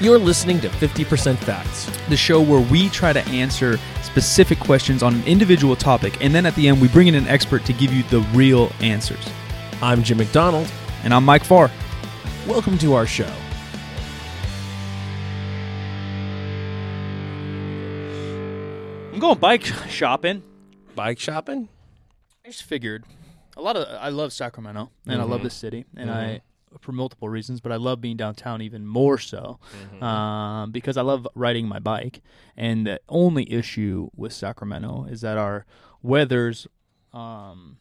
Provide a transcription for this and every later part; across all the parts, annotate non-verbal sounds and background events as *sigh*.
You're listening to 50% Facts. the show where we try to answer specific questions on an individual topic, and then at the end, we bring in an expert to give you the real answers. I'm Jim McDonald. And I'm Mike Farr. Welcome to our show. I'm going bike shopping. Bike shopping? I just figured a lot of I love Sacramento and I love mm-hmm. the city and mm-hmm. I for multiple reasons, but I love being downtown even more so um, because I love riding my bike. And the only issue with Sacramento is that our weather's um,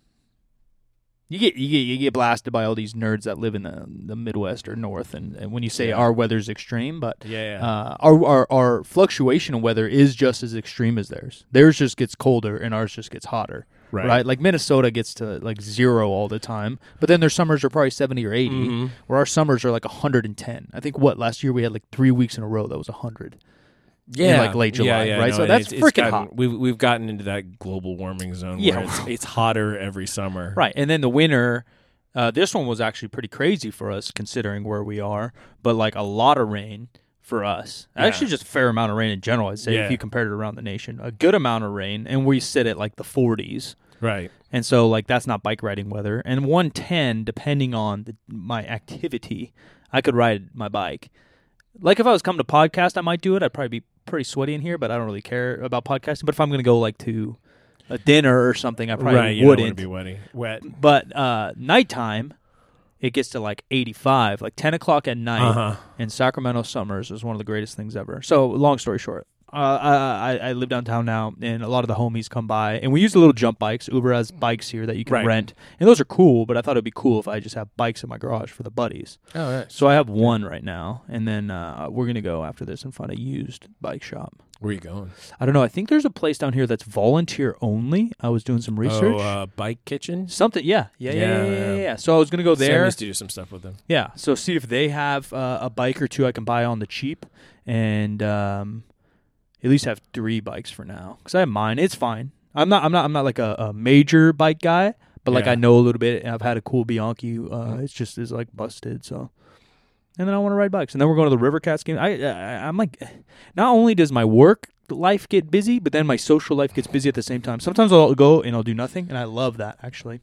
you get you get you get blasted by all these nerds that live in the the Midwest or North, and, and when you say Yeah. our weather's extreme, but Yeah. uh, our, our our fluctuation of weather is just as extreme as theirs. Theirs just gets colder and ours just gets hotter. Right. Like Minnesota gets to like zero all the time, but then their summers are probably seventy or 80 Mhm. where our summers are like hundred and ten. I think what last year we had like three weeks in a row that was hundred. yeah, like, late July, Yeah, yeah, right? no, So that's it's- it's freaking gotten- hot. We've we've gotten into that global warming zone Yeah. where it's, it's hotter every summer. Right, and then the winter. Uh, this one was actually pretty crazy for us considering where we are, but like a lot of rain for us. Yeah. Actually, just a fair amount of rain in general. I'd say Yeah. if you compared it around the nation, a good amount of rain, and we sit at like the 40s. Right. And so, like, that's not bike riding weather. And 110, depending on the, my activity, I could ride my bike. Like, if I was coming to podcast, I might do it. I'd probably be pretty sweaty in here, but I don't really care about podcasting. But if I'm going to go, like, to a dinner or something, I probably right. You don't want wouldn't. to be wetty, wet. but uh, nighttime, it gets to like 85, like 10 o'clock at night Uh-huh. in Sacramento summers is one of the greatest things ever. So, long story short, uh, I, I I live downtown now, and a lot of the homies come by, and we use the little jump bikes. Uber has bikes here that you can Right. rent, and those are cool. But I thought it'd be cool if I just have bikes in my garage for the buddies. Oh, right. So I have one right now, and then uh, we're gonna go after this and find a used bike shop. Where are you going? I don't know. I think there's a place down here that's volunteer only. I was doing some research. Oh, uh, bike kitchen. Something, yeah, yeah, yeah, yeah, Yeah, yeah, yeah. yeah. So I was gonna go Sam there. used to do some stuff with them. Yeah. So see if they have uh, a bike or two I can buy on the cheap, and um, at least have three bikes for now. Because I have mine. It's fine. I'm not. I'm not. I'm not like a, a major bike guy, but like Yeah. I know a little bit. And I've had a cool Bianchi. Uh, It's just is like busted. So. And then I want to ride bikes, and then we're going to the River Cats game. I, I I'm like, not only does my work life get busy, but then my social life gets busy at the same time. Sometimes I'll go and I'll do nothing, and I love that actually.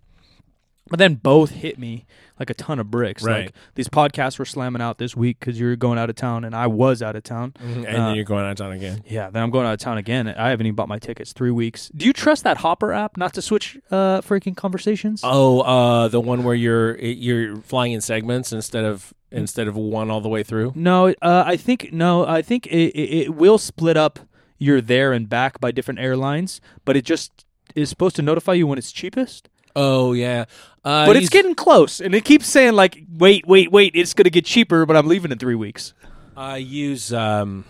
But then both hit me like a ton of bricks. Right. Like these podcasts were slamming out this week because you're going out of town and I was out of town. And Uh, then you're going out of town again. Yeah, then I'm going out of town again. I haven't even bought my tickets. Three weeks. Do you trust that Hopper app not to switch uh freaking conversations? Oh, uh, the one where you're you're flying in segments instead of instead of one all the way through. No, uh, I think no. I think it, it, it will split up You're there and back by different airlines, but it just is supposed to notify you when it's cheapest. Oh yeah, uh, but it's he's- getting close, and it keeps saying like, "Wait, wait, wait! It's gonna get cheaper," but I'm leaving in three weeks. I use um,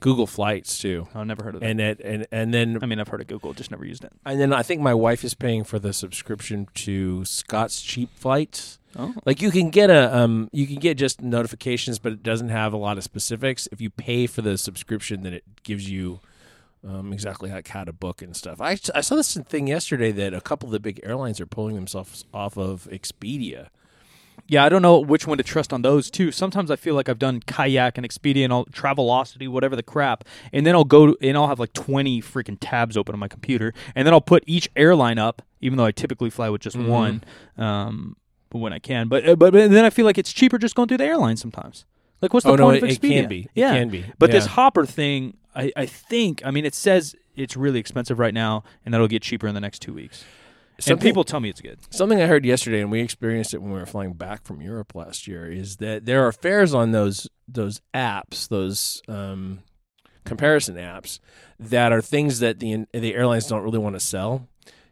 Google Flights too, I've never heard of that. and it and and then I mean, I've heard of Google, just never used it. and then I think my wife is paying for the subscription to Scott's Cheap Flights. Oh, Like you can get a um, you can get just notifications, but it doesn't have a lot of specifics. If you pay for the subscription, then it gives you um, exactly like how to book and stuff. I I saw this thing yesterday that a couple of the big airlines are pulling themselves off of Expedia. yeah. I don't know which one to trust on those too. Sometimes I feel like I've done kayak and Expedia and all Travelocity, whatever the crap, and then I'll go to, and I'll have like 20 freaking tabs open on my computer, and then I'll put each airline up, even though I typically fly with just Mhm. one, um, when I can. But, uh, but but then I feel like it's cheaper just going through the airline sometimes. Like, what's the oh point it, of it Expedia? can be. It Yeah, can be. But this Hopper thing, I, I think, I mean, it says it's really expensive right now, and that'll get cheaper in the next two weeks. and people tell me it's good. Something I heard yesterday, and we experienced it when we were flying back from Europe last year, is that there are fares on those those apps, those um, comparison apps, that are things that the the airlines don't really want to sell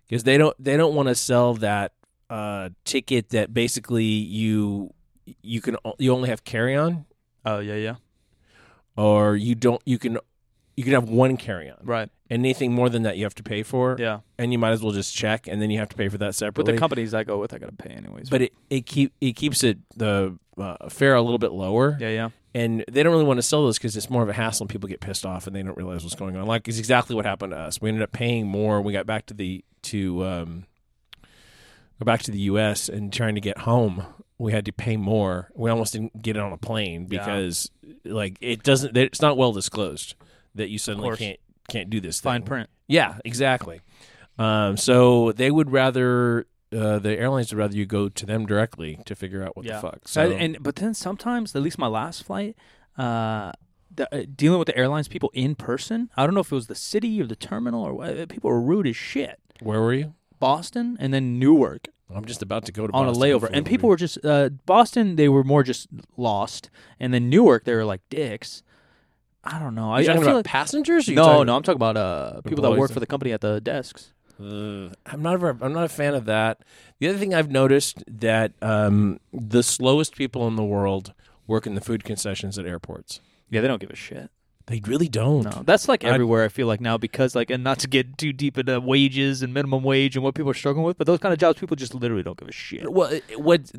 because they don't they don't want to sell that uh, ticket that basically you you can you only have carry on Oh yeah, yeah, or you don't you can you can have one carry on. right, Anything more than that you have to pay for, yeah. and you might as well just check, and then you have to pay for that separately. But separately. the companies I go with, I gotta pay anyways. but it, it keep it keeps it the uh, fare a little bit lower, yeah, yeah. and they don't really want to sell those because it's more of a hassle and people get pissed off and they don't realize what's going on. Like it's exactly what happened to us. We ended up paying more. We got back to the to um, go back to the U.S. and trying to get home. we had to pay more. We almost didn't get it on a plane because like it doesn't. It's not well disclosed that you suddenly can't can't do this. Fine print. Yeah, exactly. Um, so they would rather uh, the airlines would rather you go to them directly to figure out what Yeah. the fuck. So, So and but then sometimes, at least my last flight, uh, the, uh, dealing with the airlines people in person. I don't know if it was the city or the terminal or what. People were rude as shit. where were you? Boston and then Newark I'm just about to go to on a layover, and people were just uh, Boston. They were more just lost, and then Newark they were like dicks. I don't know. I, Are you I talking feel about like passengers? No, talking- no. I'm talking about uh, people that work for the company at the desks. Uh, I'm not. A, I'm not a fan of that. The other thing I've noticed that um, the slowest people in the world work in the food concessions at airports. Yeah, they don't give a shit. They really don't. No, that's like everywhere. I feel like now because like, and not to get too deep into wages and minimum wage and what people are struggling with, but those kind of jobs, people just literally don't give a shit. Well, what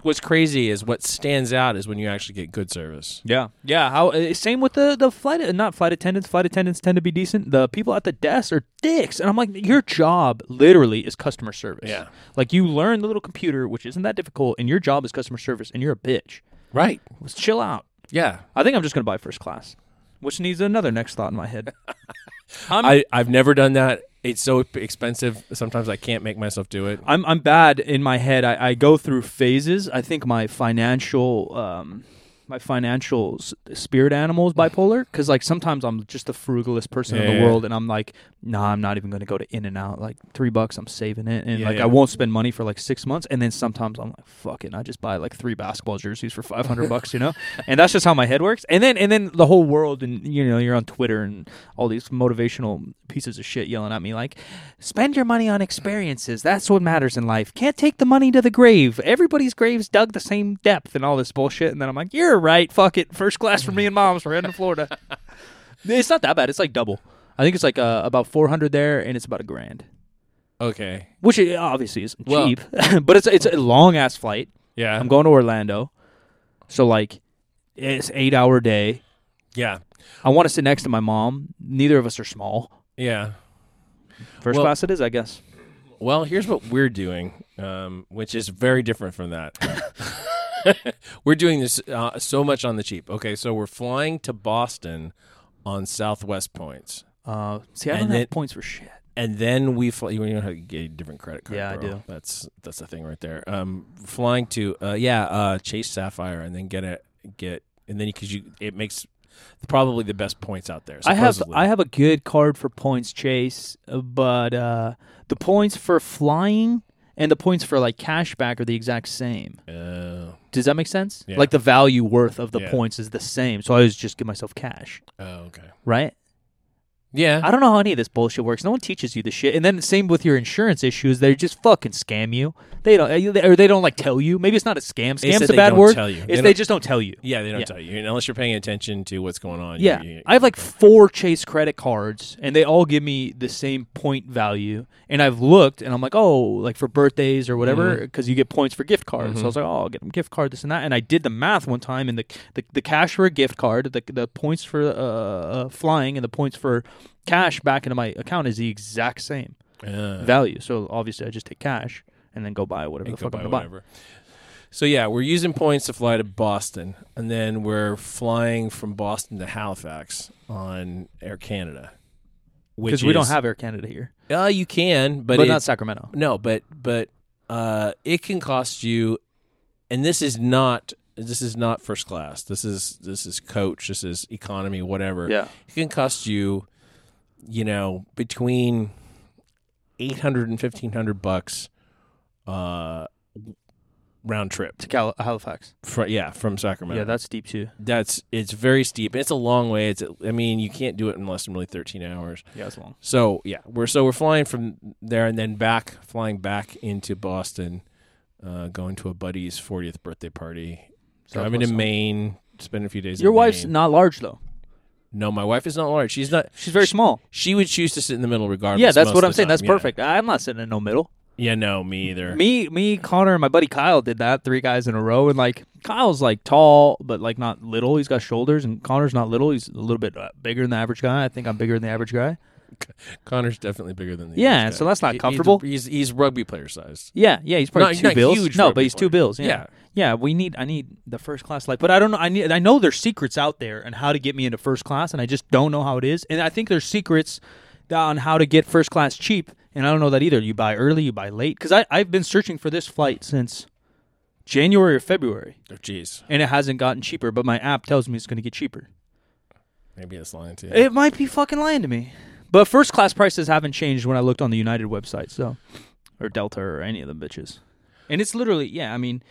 what's crazy is what stands out is when you actually get good service. Yeah, yeah. How uh, same with the the flight, not flight attendants. Flight attendants tend to be decent. The people at the desk are dicks, and I'm like, your job literally is customer service. Yeah. like you learn the little computer, which isn't that difficult, and your job is customer service, and you're a bitch. Right. Let's chill out. Yeah. I think I'm just gonna buy first class, which needs another next thought in my head. I'm, *laughs* I I've never done that. It's so expensive. Sometimes I can't make myself do it. I'm I'm bad in my head. I, I go through phases. I think my financial um my financial spirit animal is bipolar because like sometimes I'm just the frugalest person in Yeah. the world and I'm like nah I'm not even going to go to In and Out like three bucks I'm saving it and Yeah, like yeah. I won't spend money for like six months and then sometimes I'm like fuck it I just buy like three basketball jerseys for five hundred bucks you know *laughs* and that's just how my head works and then and then the whole world and you know you're on Twitter and all these motivational pieces of shit yelling at me like Spend your money on experiences. That's what matters in life. Can't take the money to the grave. Everybody's grave's dug the same depth and all this bullshit. And then I'm like, you're right. Fuck it. First class for me and mom's. We're heading to Florida. *laughs* it's not that bad. It's like double. I think it's like uh, about 400 there and it's about a grand, Okay. which it obviously isn't Well- cheap, *laughs* but it's it's a long ass flight. Yeah. I'm going to Orlando. So like it's eight hour day. yeah. I want to sit next to my mom. Neither of us are small. Yeah. First Well- class it is, I guess. Well, here's what we're doing, um, which is very different from that. *laughs* *laughs* we're doing this uh, so much on the cheap. Okay, so we're flying to Boston on Southwest points, Uh, see, I And don't then- have points for shit. and then we fly. You know how to get a different credit card? Yeah, I do. That's that's the thing right there. Um, flying to uh, yeah, uh, Chase Sapphire, and then get a get, and then because you it makes probably the best points out there. I have. I have a good card for points chase, uh, but uh, the points for flying and the points for like cashback are the exact same. Uh, Does that make sense? Yeah. Like the value worth of the Yeah. points is the same, so I always just give myself cash, oh, okay. right? Yeah. I don't know how any of this bullshit works. No one teaches you the shit. And then same with your insurance issues. They just fucking scam you. They don't, uh, or they don't like tell you. Maybe it's not a scam. Scam's a bad don't word. tell you. They they, just don't tell you. Yeah, they don't Yeah. tell you unless you're paying attention to what's going on. Yeah, you- you- I have like four Chase credit cards, and they all give me the same point value. And I've looked, and I'm like, oh, like for birthdays or whatever, because you get points for gift cards. So I Mhm. was like, oh, I'll get them gift card, this and that. And I did the math one time, and the the, the cash for a gift card, the the points for uh, uh, flying, and the points for cash back into my account is the exact same Uh, value. So obviously, I just take cash and then go buy whatever the fuck I'm gonna buy. So yeah, we're using points to fly to Boston, and then we're flying from Boston to Halifax on Air Canada. Because we don't have Air Canada here, Uh, you can, but, but, it- not Sacramento. no, but but uh, it can cost you, and this is not this is not first class. This is this is coach. This is economy. Whatever. Yeah, it can cost you, you know, between 800 and 1500 bucks uh round trip. to Cal- Halifax. Fr- yeah, from Sacramento. Yeah, that's steep too. that's it's very steep. It's a long way. It's I mean, you can't do it in less than really 13 hours. Yeah, it's long. So, yeah, we're so we're flying from there and then back flying back into Boston uh going to a buddy's 40th birthday party. Driving to Southwest. Maine, spend a few days Your in wife's Maine. not large though. No, my wife is not large. She's not She's very small. she would choose to sit in the middle regardless. Yeah, that's what I'm saying. That's time. Yeah. perfect. I'm not sitting in no middle. Yeah, no, me either. Me, me, Connor, and my buddy Kyle did that. Three guys in a row, and like Kyle's like tall, but like not little. He's got shoulders, and Connor's not little. He's a little bit uh, bigger than the average guy. I think I'm bigger than the average guy. *laughs* Connor's definitely bigger than the Yeah, so that's not He- he's- comfortable. He's, he's rugby player sized. Yeah, yeah, he's probably Not- two bills. huge no, but he's two bills. Yeah. Yeah. Yeah, We need, I need the first class life, but I don't know. I need, I know there's secrets out there and how to get me into first class, and I just don't know how it is. And I think there's secrets on how to get first class cheap, and I don't know that either. You buy early, you buy late, because I I've been searching for this flight since January or February, Oh, jeez. and it hasn't gotten cheaper. But my app tells me it's going to get cheaper. Maybe it's lying to you. It might be fucking lying to me. But first class prices haven't changed when I looked on the United website, so or Delta or any of them bitches. And it's literally, yeah. I mean,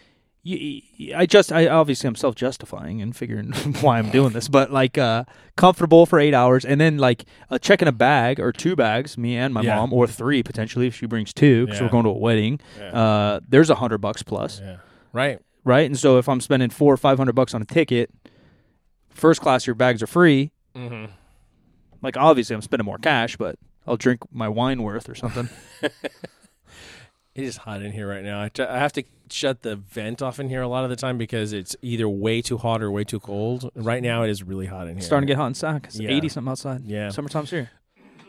I just, I obviously I'm self justifying and figuring *laughs* why I'm doing this, but like uh comfortable for eight hours, and then like uh, checking a bag or two bags, me and my Yeah. mom, or three potentially if she brings two, because Yeah. we're going to a wedding. Yeah. Uh, there's a hundred bucks plus, yeah. Right. right? And so if I'm spending four or five hundred bucks on a ticket, first class your bags are free. Mm-hmm. Like obviously I'm spending more cash, but I'll drink my wine worth or something. *laughs* It is hot in here right now. I, t- I have to shut the vent off in here a lot of the time because it's either way too hot or way too cold. Right now, it is really hot in here. Starting to get hot inside. It's Yeah. 80 something outside. Yeah. Summertime's here.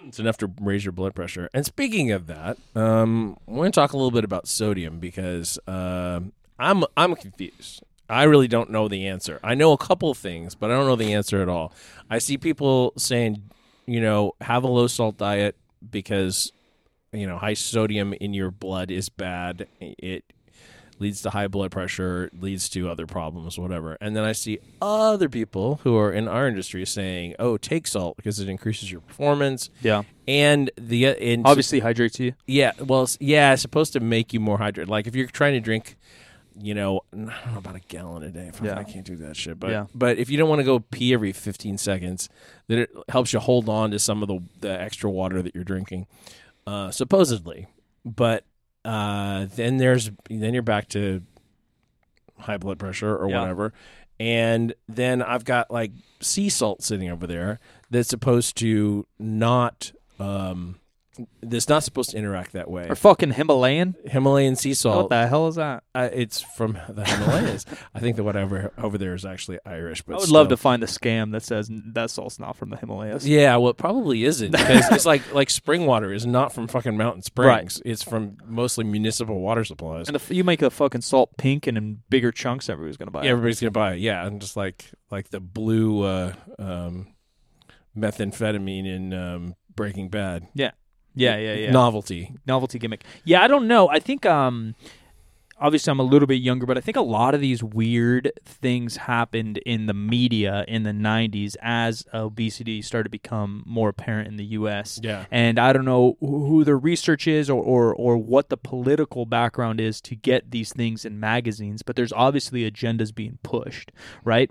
It's enough to raise your blood pressure. And speaking of that, um, I going to talk a little bit about sodium because um I'm I'm confused. I really don't know the answer. I know a couple things, but I don't know the answer at all. I see people saying, you know, have a low salt diet because you know high sodium in your blood is bad. It leads to high blood pressure, leads to other problems, whatever. And then I see other people who are in our industry saying, "Oh, take salt because it increases your performance." Yeah. And the uh, and Obviously hydrates you. yeah, well, yeah, it's supposed to make you more hydrated. Like if you're trying to drink, you know, I don't know about a gallon a day. Yeah. I can't do that shit. But Yeah. but if you don't want to go pee every 15 seconds, then it helps you hold on to some of the the extra water that you're drinking, uh, supposedly. But uh, then there's then you're back to high blood pressure or Yeah. whatever. And then I've got like sea salt sitting over there that's supposed to not um that's not supposed to interact that way. Or fucking Himalayan. Himalayan sea salt. what the hell is that? Uh, it's from the Himalayas. *laughs* I think the whatever over there is actually Irish. But I would love to find the scam that says that salt's not from the Himalayas. Yeah, well, it probably isn't because it's *laughs* like like spring water is not from fucking mountain springs. It's from mostly municipal water supplies. And if you make the fucking salt pink and in bigger chunks, everybody's gonna buy Yeah, it. everybody's gonna buy it. Yeah, and just like like the blue uh, um, methamphetamine in um, Breaking Bad. Yeah, yeah, yeah. Yeah. novelty. Novelty gimmick. Yeah, I don't know. I think um obviously I'm a little bit younger, but I think a lot of these weird things happened in the media in the 90s as obesity started to become more apparent in the US. Yeah. And I don't know who the research is or, or, or what the political background is to get these things in magazines, but there's obviously agendas being pushed, right?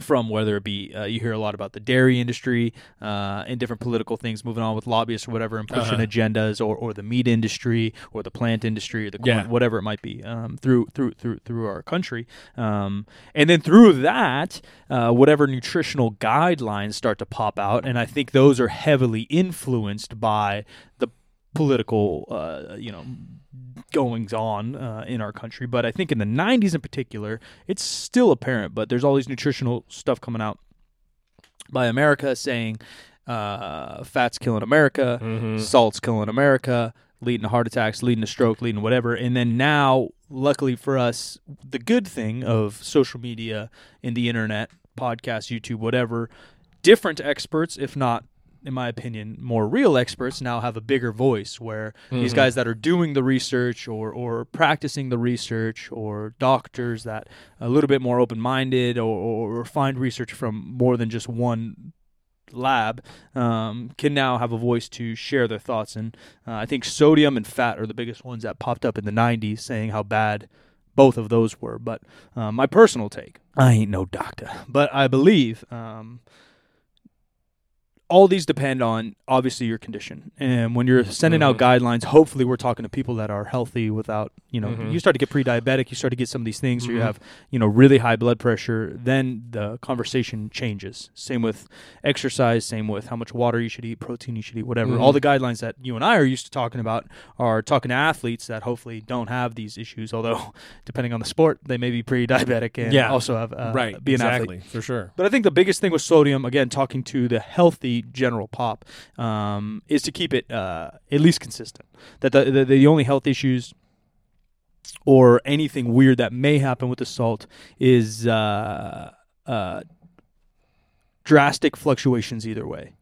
From whether it be, uh, you hear a lot about the dairy industry uh, and different political things moving on with lobbyists or whatever and pushing Uh-huh. agendas, or, or the meat industry, or the plant industry, or the corn, Yeah. whatever it might be, um, through through through through our country, um, and then through that, uh, whatever nutritional guidelines start to pop out, and I think those are heavily influenced by the political, uh, you know, goings on uh, in our country. But I think in the 90s in particular, it's still apparent. But there's all these nutritional stuff coming out by America saying uh, fat's killing America, Mhm. salt's killing America, leading to heart attacks, leading to stroke, leading to whatever. And then now, luckily for us, the good thing of social media and the internet, podcasts, YouTube, whatever, different experts, if not in my opinion, more real experts now have a bigger voice where these Mhm. guys that are doing the research or, or practicing the research or doctors that a little bit more open minded or, or, or find research from more than just one lab um, can now have a voice to share their thoughts. And uh, I think sodium and fat are the biggest ones that popped up in the 90s saying how bad both of those were. But uh, my personal take, I ain't no doctor, but I believe um, all these depend on obviously your condition. And when you're sending out Mhm. guidelines, hopefully we're talking to people that are healthy without, you know, Mhm. you start to get pre-diabetic, you start to get some of these things, or you have, you know, really high blood pressure, then the conversation changes. Same with exercise, same with how much water you should eat, protein you should eat, whatever. All the guidelines that you and I are used to talking about are talking to athletes that hopefully don't have these issues, although *laughs* depending on the sport, they may be pre-diabetic and Yeah. also have uh, right. be an athlete. exactly. For sure. But I think the biggest thing with sodium, again, talking to the healthy general pop um, is to keep it uh, at least consistent. That the, the the only health issues or anything weird that may happen with the salt is uh, uh, drastic fluctuations either way.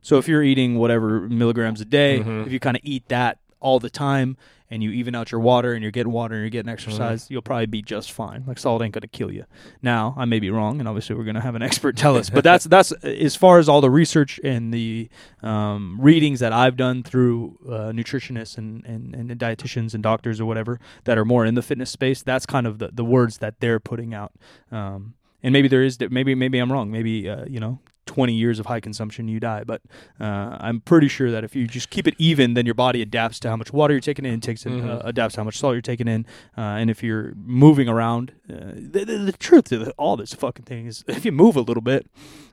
So if you're eating whatever milligrams a day, Mhm. if you kind of eat that all the time and you even out your water and you're getting water and you're getting exercise, you'll probably be just fine. Like salt ain't gonna kill you. Now I may be wrong, and obviously we're gonna have an expert tell us. But that's *laughs* that's as far as all the research and the um, readings that I've done through uh, nutritionists and, and and dietitians and doctors or whatever that are more in the fitness space. That's kind of the, the words that they're putting out. Um, and maybe there is maybe maybe I'm wrong. Maybe uh, you know 20 years of high consumption you die. But uh, I'm pretty sure that if you just keep it even, then your body adapts to how much water you're taking in, takes it, Mhm. uh, adapts to how much salt you're taking in, uh, and if you're moving around, uh, the, the, the truth of all this fucking thing is, if you move a little bit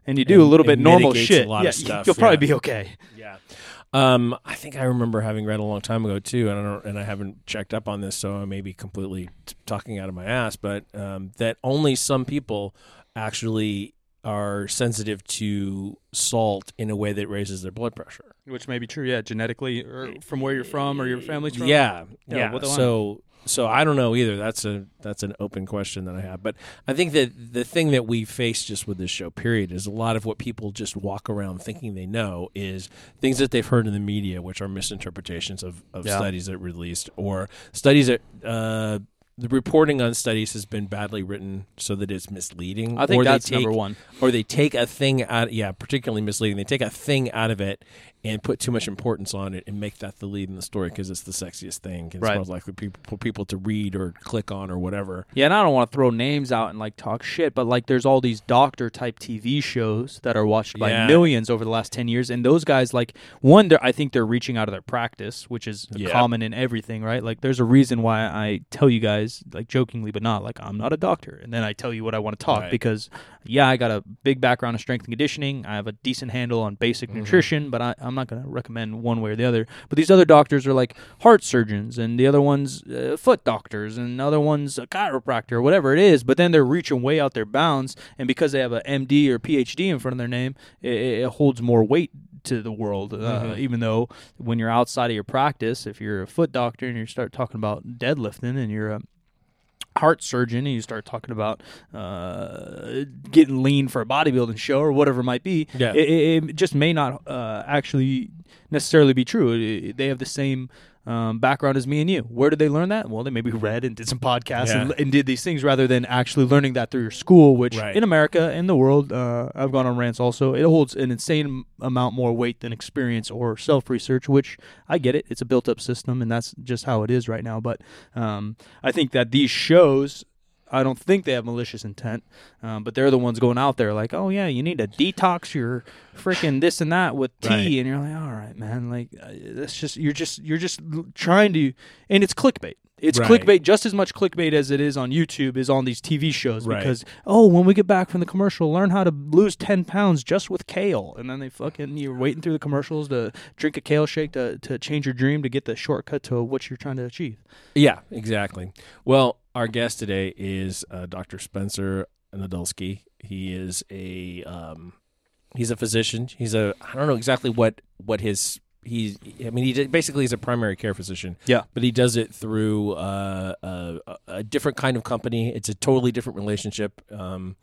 and you do It- a little bit normal shit, a lot yeah, stuff, you'll probably yeah. be okay. Yeah. Um, I think I remember having read a long time ago too, and I don't, and I haven't checked up on this, so I may be completely t- talking out of my ass. But um, that only some people actually are sensitive to salt in a way that raises their blood pressure. Which may be true, yeah, genetically or from where you're from or your family's from. Yeah, Yeah, yeah. so so I don't know either. That's a that's an open question that I have. But I think that the thing that we face just with this show, period, is a lot of what people just walk around thinking they know is things that they've heard in the media, which are misinterpretations of, of Yeah. studies that released or studies that. Uh, the reporting on studies has been badly written so that it's misleading. I think or that's they take, number one. or they take a thing out yeah particularly misleading they take a thing out of it and put too much importance on it and make that the lead in the story because it's the sexiest thing 'cause Right. it's more likely people, for people to read or click on or whatever Yeah, and I don't want to throw names out and like talk shit, but like there's all these doctor type TV shows that are watched by Yeah. millions over the last 10 years and those guys like one they're, I think they're reaching out of their practice, which is Yeah. common in everything, right? Like there's a reason why I tell you guys like jokingly but not like I'm not a doctor and then I tell you what I want to talk Right. because yeah, I got a big background in strength and conditioning. I have a decent handle on basic Mm-hmm. nutrition, but I, I'm not going to recommend one way or the other. But these other doctors are like heart surgeons, and the other ones uh, foot doctors, and the other ones a chiropractor or whatever it is. But then they're reaching way out their bounds, and because they have a MD or PhD in front of their name, it, it holds more weight to the world. Uh, Mhm. Even though when you're outside of your practice, if you're a foot doctor and you start talking about deadlifting, and you're a heart surgeon and you start talking about uh, getting lean for a bodybuilding show or whatever it might be, Yeah. it, it, just may not uh, actually necessarily be true. It- they have the same um, background as me and you. Where did they learn that? Well, they maybe *laughs* read and did some podcasts and, Yeah. and did these things rather than actually learning that through your school, which Right. in America, in the world, uh, I've gone on rants also. It holds an insane amount more weight than experience or self research, which I get it. It's a built up system, and that's just how it is right now. But um, I think that these shows. I don't think they have malicious intent, um, but they're the ones going out there like, oh yeah, you need to detox your freaking this and that with tea, Right. and you're like, all right, man, like uh, that's just you're just you're just trying to, and it's clickbait. It's Right. clickbait just as much clickbait as it is on YouTube is on these TV shows Right. because oh when we get back from the commercial learn how to lose 10 pounds just with kale and then they fucking you're waiting through the commercials to drink a kale shake to, to change your dream to get the shortcut to what you're trying to achieve. yeah exactly well our guest today is uh, dr spencer nadolsky he is a um, he's a physician he's a i don't know exactly what what his he's i mean he basically is a primary care physician Yeah. but he does it through uh, a, a different kind of company. It's a totally different relationship. Um,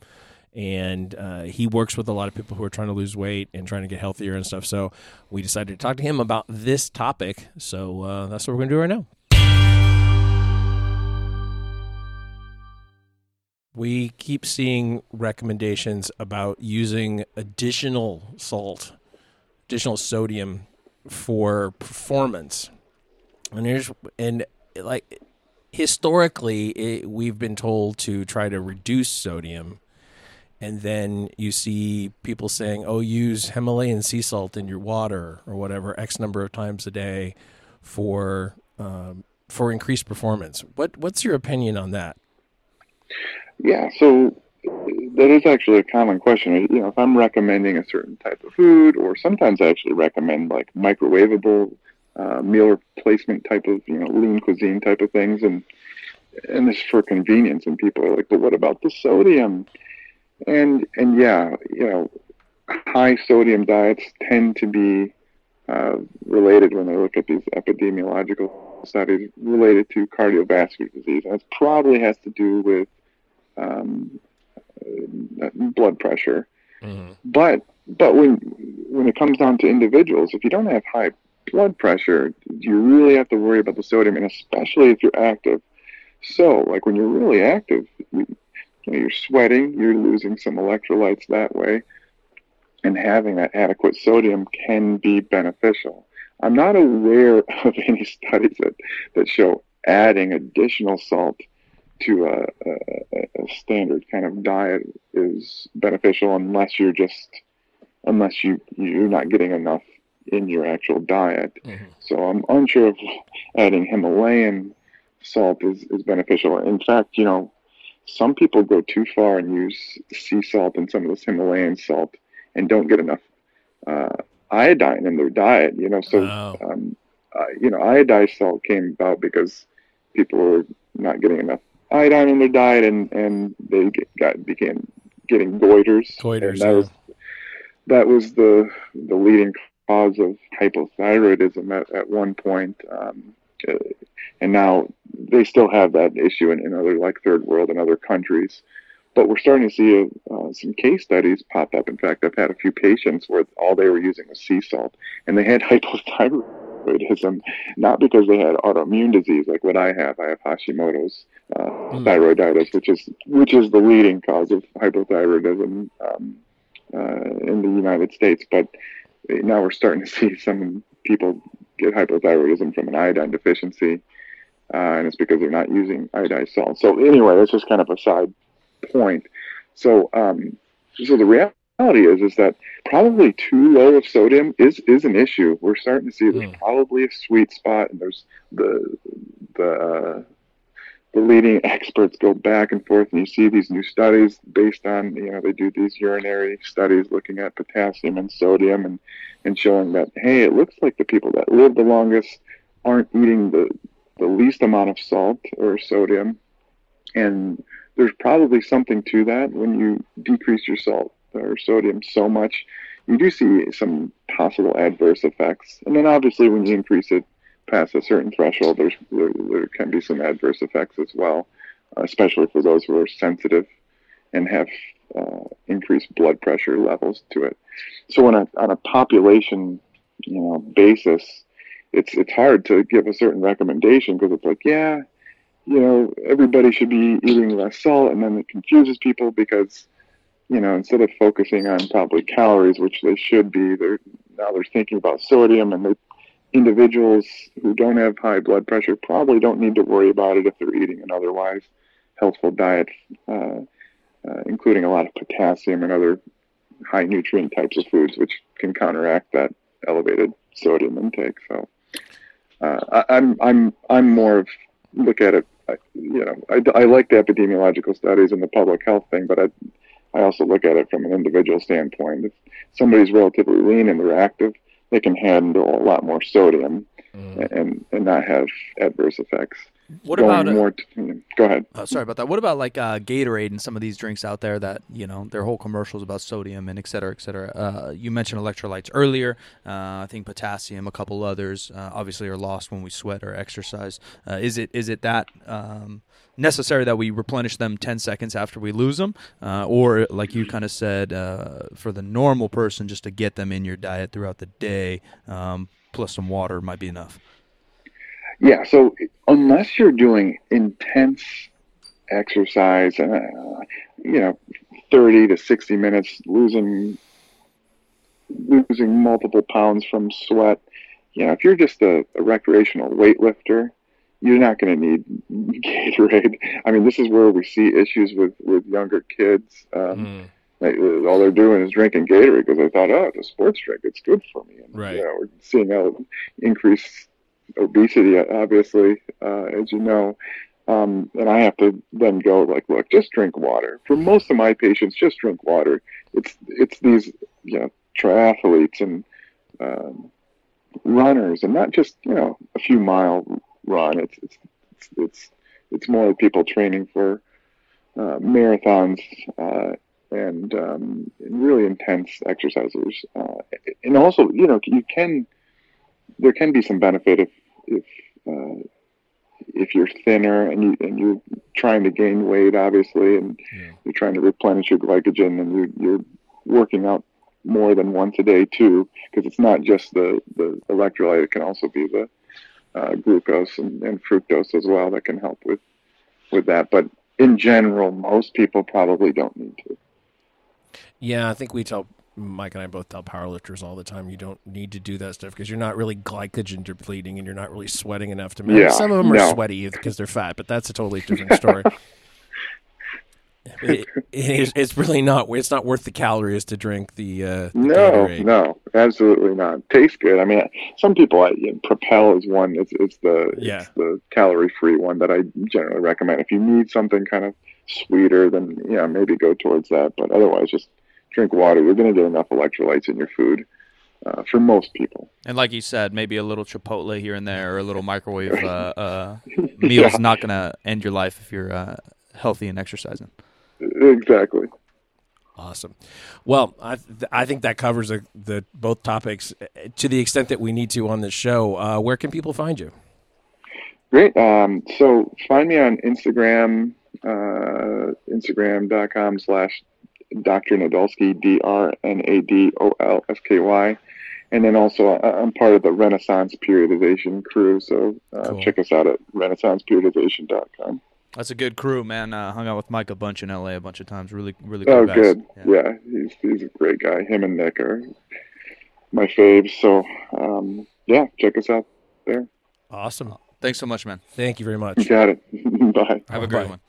and uh, he works with a lot of people who are trying to lose weight and trying to get healthier and stuff. So we decided to talk to him about this topic. So uh, that's what we're going to do right now. We keep seeing recommendations about using additional salt, additional sodium for performance. And here's and like historically, it, we've been told to try to reduce sodium, and then you see people saying, "Oh, use Himalayan sea salt in your water or whatever X number of times a day for um, for increased performance." What what's your opinion on that? Yeah, so that is actually a common question. You know, if I'm recommending a certain type of food, or sometimes I actually recommend like microwavable uh, meal replacement type of you know lean cuisine type of things, and and this is for convenience. And people are like, "But what about the sodium?" And and yeah, you know, high sodium diets tend to be uh, related when they look at these epidemiological studies related to cardiovascular disease. And it probably has to do with um, blood pressure. Mm-hmm. But but when when it comes down to individuals, if you don't have high blood pressure, you really have to worry about the sodium, and especially if you're active. So, like when you're really active, you, know, you're sweating, you're losing some electrolytes that way, and having that adequate sodium can be beneficial. I'm not aware *laughs* of any studies that, that show adding additional salt to a, a, a standard kind of diet is beneficial unless you're just unless you you're not getting enough in your actual diet. Mm-hmm. So I'm unsure if adding Himalayan salt is, is beneficial. In fact, you know, some people go too far and use sea salt and some of this Himalayan salt and don't get enough uh, iodine in their diet. You know, so oh. um, uh, you know, iodized salt came about because people were not getting enough iodine in their diet, and and they get, got began getting goiters. Goiters. that yeah. was that was the the leading cause of hypothyroidism at, at one point. Um, uh, and now they still have that issue in, in other like third world and other countries. But we're starting to see uh, some case studies pop up. In fact, I've had a few patients where all they were using was sea salt, and they had *laughs* hypothyroidism, not because they had autoimmune disease like what I have. I have Hashimoto's uh, mm. thyroiditis, which is which is the leading cause of hypothyroidism um, uh, in the United States. But now we're starting to see some people get hypothyroidism from an iodine deficiency, uh, and it's because they're not using iodized salt. So anyway, that's just kind of a side point. So um, so the reality is is that probably too low of sodium is is an issue. We're starting to see there's mm. probably a sweet spot, and there's the the uh, the leading *laughs* experts go back and forth, and you see these new studies based on you know they do these urinary studies looking at potassium and sodium, and and showing that hey, it looks like the people that live the longest aren't eating the the least amount of salt or sodium, and there's probably something to that when you decrease your salt or sodium so much you do see some possible adverse effects and then obviously when you increase it past a certain threshold, there's, there, there can be some adverse effects as well, especially for those who are sensitive and have uh, increased blood pressure levels to it. So on a on a population, you know, basis, it's it's hard to give a certain recommendation because it's like, yeah, you know, everybody should be eating less salt, and then it confuses people because, you know, instead of focusing on probably calories, which they should be, they're now they're thinking about sodium, and they individuals who don't have high blood pressure probably don't need to worry about it if they're eating an otherwise healthful diet, uh, uh, including a lot of potassium and other high nutrient types of foods, which can counteract that elevated sodium intake. So uh, I, am I'm, I'm I'm more of look at it. You know, I, I like the epidemiological studies and the public health thing, but I I also look at it from an individual standpoint. If somebody's relatively lean and they're active, they can handle a lot more sodium mm. and and not have adverse effects. What about uh, more? To, go ahead. Uh, sorry about that. What about like uh, Gatorade and some of these drinks out there that you know their whole commercials about sodium and et cetera, et cetera. Uh, you mentioned electrolytes earlier. Uh, I think potassium, a couple others, uh, obviously are lost when we sweat or exercise. is it is it that um, necessary that we replenish them 10 seconds after we lose them or like you kind of said for the normal person just to get them in your diet throughout the day um, plus some water might be enough yeah, so unless you're doing intense exercise, uh, you know, 30 to 60 minutes, losing losing multiple pounds from sweat, you know, if you're just a, a recreational weightlifter, you're not going to need *laughs* Gatorade. I mean, this is where we see issues with with younger kids. Um, mm. all they're doing is drinking Gatorade because they thought, oh, it's a sports drink, it's good for me. And, right. You know, we're seeing a increase obesity, obviously, uh, as you know. Um, and I have to then go like, look, just drink water. For most of my patients, just drink water. It's it's these you know triathletes and um, runners, and not just you know a few mile run. It's it's it's it's, it's more people training for uh, marathons uh, and, um, really intense exercisers. Uh, and also, you know, you can there can be some benefit if if uh, if you're thinner and you and you're trying to gain weight, obviously, and yeah. you're trying to replenish your glycogen, and you're, you're working out more than once a day too, because it's not just the the electrolyte; it can also be the uh, glucose and, and fructose as well that can help with with that. But in general, most people probably don't need to. Yeah, I think we tell Mike and I both tell powerlifters all the time you don't need to do that stuff because you're not really glycogen depleting and you're not really sweating enough to matter. Yeah, Some of them no. are sweaty because they're fat, but that's a totally different story. *laughs* it, it, it's really not. It's not worth the calories to drink the. Uh, the no, Gatorade. no, absolutely not. Tastes good. I mean, some people. I, you know, Propel is one. It's, it's the yeah. It's the calorie free one that I generally recommend. If you need something kind of sweeter, then yeah, maybe go towards that. But otherwise, just drink water. You're going to get enough electrolytes in your food. Uh, for most people. And like you said, maybe a little Chipotle here and there, or a little microwave uh, uh, *laughs* meal is yeah. not going to end your life if you're uh, healthy and exercising. Exactly. Awesome. Well, I th- I think that covers the, the, both topics to the extent that we need to on this show. Uh, where can people find you? Great. Um, so find me on Instagram, uh, Instagram.com slash Dr. Nadolsky, D R N A D O L S K Y. And then also, I'm part of the Renaissance Periodization crew. So uh, cool. check us out at renaissanceperiodization.com. That's a good crew, man. Uh, hung out with Mike a bunch in LA a bunch of times. Really, really cool Oh, guys. good. Yeah. yeah. he's he's a great guy. Him and Nick are my faves. So, um, yeah, check us out there. Awesome. Thanks so much, man. Thank you very much. You got it. *laughs* Bye. Have a great one.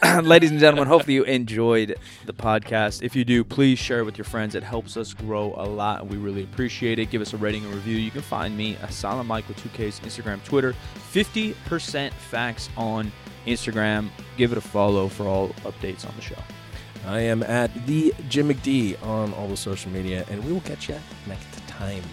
*clears throat* ladies and gentlemen, hopefully you enjoyed the podcast. If you do, please share it with your friends. It helps us grow a lot, and we really appreciate it. Give us a rating and review. You can find me, Asylum Mike with 2Ks, Instagram, Twitter. 50% facts on Instagram. Give it a follow for all updates on the show. I am at the Jim McD on all the social media, and we will catch you next time.